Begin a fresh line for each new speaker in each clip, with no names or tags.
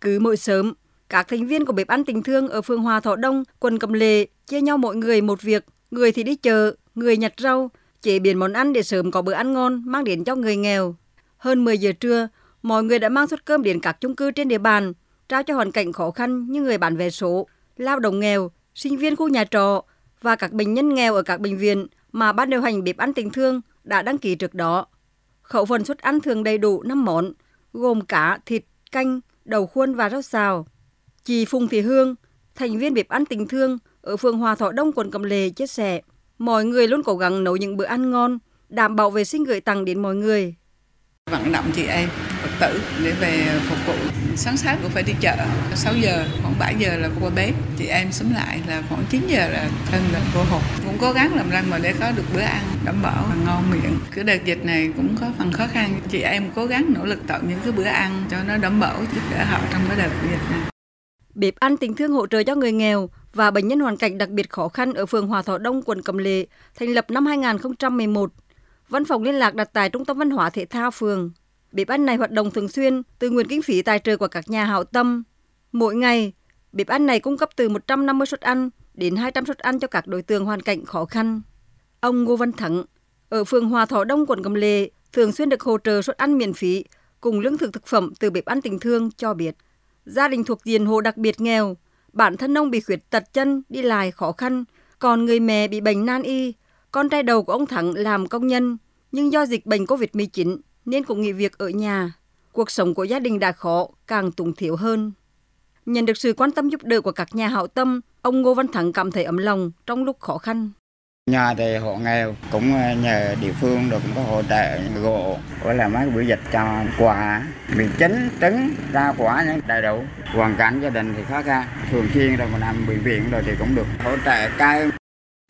Cứ mỗi sớm, các thành viên của bếp ăn tình thương ở phường Hòa Thọ Đông, quận Cẩm Lệ chia nhau mỗi người một việc, người thì đi chợ, người nhặt rau, chế biến món ăn để sớm có bữa ăn ngon mang đến cho người nghèo. Hơn 10 giờ trưa, mọi người đã mang suất cơm đến các chung cư trên địa bàn, trao cho hoàn cảnh khó khăn như người bán vé số, lao động nghèo, sinh viên khu nhà trọ và các bệnh nhân nghèo ở các bệnh viện mà ban điều hành bếp ăn tình thương đã đăng ký trước đó. Khẩu phần suất ăn thường đầy đủ 5 món, gồm cá, thịt, canh, đầu khuôn và rau xào. Chị Phùng Thị Hương, thành viên bếp ăn tình thương ở phường Hòa Thọ Đông, quận Cẩm Lệ chia sẻ, mọi người luôn cố gắng nấu những bữa ăn ngon, đảm bảo vệ sinh gửi tặng đến mọi người.
Vận động chị em Phật tử để về phục vụ. Sáng sáng cũng phải đi chợ 6 giờ khoảng 7 giờ là qua bếp. Chị em sớm lại là khoảng 9 giờ là thân là vô hộp cũng cố gắng làm răng mà để có được bữa ăn đảm bảo và ngon miệng. Cái đợt dịch này cũng có phần khó khăn. Chị em cố gắng nỗ lực tạo những cái bữa ăn cho nó đảm bảo giúp đỡ họ trong cái đợt dịch này.
Bếp ăn tình thương hỗ trợ cho người nghèo và bệnh nhân hoàn cảnh đặc biệt khó khăn ở phường Hòa Thọ Đông, quận Cẩm Lệ, thành lập năm 2011. Văn phòng liên lạc đặt tại Trung tâm Văn hóa Thể thao phường. Bếp ăn này hoạt động thường xuyên từ nguồn kinh phí tài trợ của các nhà hảo tâm. Mỗi ngày, bếp ăn này cung cấp từ 150 suất ăn đến 200 suất ăn cho các đối tượng hoàn cảnh khó khăn. Ông Ngô Văn Thắng, ở phường Hòa Thọ Đông, quận Cẩm Lệ, thường xuyên được hỗ trợ suất ăn miễn phí cùng lương thực thực phẩm từ bếp ăn tình thương cho biết. Gia đình thuộc diện hộ đặc biệt nghèo, bản thân ông bị khuyết tật chân, đi lại khó khăn, còn người mẹ bị bệnh nan y. Con trai đầu của ông Thắng làm công nhân, nhưng do dịch bệnh COVID-19 nên cũng nghỉ việc ở nhà. Cuộc sống của gia đình đã khó, càng túng thiếu hơn. Nhận được sự quan tâm giúp đỡ của các nhà hảo tâm, ông Ngô Văn Thắng cảm thấy ấm lòng trong lúc khó khăn.
Nhà thì hộ nghèo cũng ờ, nhờ địa phương rồi cũng có hỗ trợ gỗ với là mấy bữa dịch cho quà mì chính trứng rau quả những đầy đủ hoàn cảnh gia đình thì khó khăn thường xuyên rồi mình nằm bệnh viện rồi thì cũng được hỗ trợ cây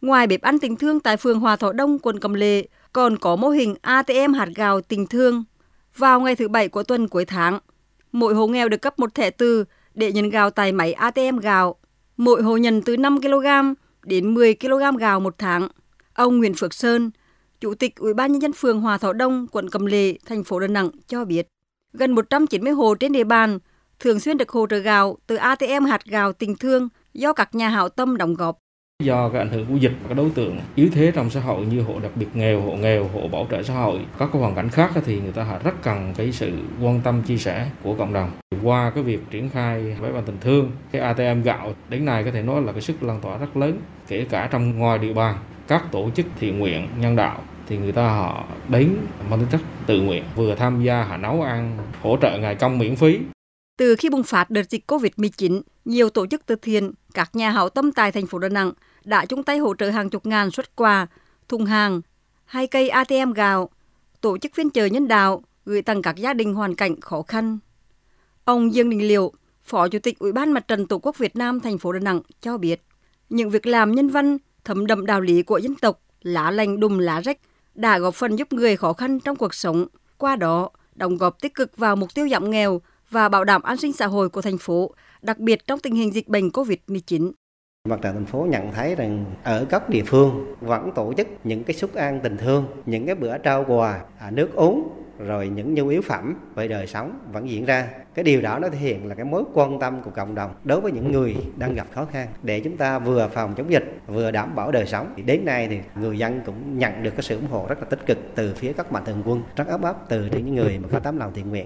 Ngoài bếp ăn tình thương tại phường Hòa Thọ Đông, quận Cẩm Lệ, còn có mô hình ATM hạt gạo tình thương. Vào ngày thứ bảy của tuần cuối tháng, mỗi hộ nghèo được cấp một thẻ từ để nhận gạo tại máy ATM gạo. Mỗi hộ nhận từ 5 kg đến 10 kg gạo một tháng. Ông Nguyễn Phước Sơn, Chủ tịch Ủy ban nhân dân phường Hòa Thọ Đông, quận Cẩm Lệ, thành phố Đà Nẵng cho biết, gần 190 hộ trên địa bàn thường xuyên được hỗ trợ gạo từ ATM hạt gạo tình thương do các nhà hảo tâm đóng góp.
Do cái ảnh hưởng của dịch, và các đối tượng yếu thế trong xã hội như hộ đặc biệt nghèo, hộ nghèo, hộ bảo trợ xã hội, các cái hoàn cảnh khác thì người ta họ rất cần cái sự quan tâm chia sẻ của cộng đồng. Qua cái việc triển khai với ban tình thương, cái ATM gạo đến nay có thể nói là cái sức lan tỏa rất lớn, kể cả trong ngoài địa bàn, các tổ chức thiện nguyện, nhân đạo thì người ta họ đến mang tính chất tự nguyện vừa tham gia họ nấu ăn hỗ trợ ngày công miễn phí
Từ khi bùng phát đợt dịch COVID-19, nhiều tổ chức từ thiện, các nhà hảo tâm tại thành phố Đà Nẵng đã chung tay hỗ trợ hàng chục ngàn xuất quà, thùng hàng, hai cây ATM gạo, tổ chức phiên chợ nhân đạo gửi tặng các gia đình hoàn cảnh khó khăn. Ông Dương Đình Liệu, Phó Chủ tịch Ủy ban Mặt trận Tổ quốc Việt Nam thành phố Đà Nẵng cho biết, những việc làm nhân văn, thấm đậm đạo lý của dân tộc, lá lành đùm lá rách đã góp phần giúp người khó khăn trong cuộc sống, qua đó đóng góp tích cực vào mục tiêu giảm nghèo và bảo đảm an sinh xã hội của thành phố, đặc biệt trong tình hình dịch bệnh COVID-19.
Mặt trận thành phố nhận thấy rằng ở các địa phương vẫn tổ chức những cái suất ăn tình thương, những cái bữa trao quà, à, nước uống rồi những nhu yếu phẩm về đời sống vẫn diễn ra. Cái điều đó nó thể hiện là cái mối quan tâm của cộng đồng đối với những người đang gặp khó khăn để chúng ta vừa phòng chống dịch vừa đảm bảo đời sống. Thì đến nay thì người dân cũng nhận được cái sự ủng hộ rất là tích cực từ phía các mạnh thường quân, rất ấp ấp từ những người mà có tấm lòng thiện nguyện.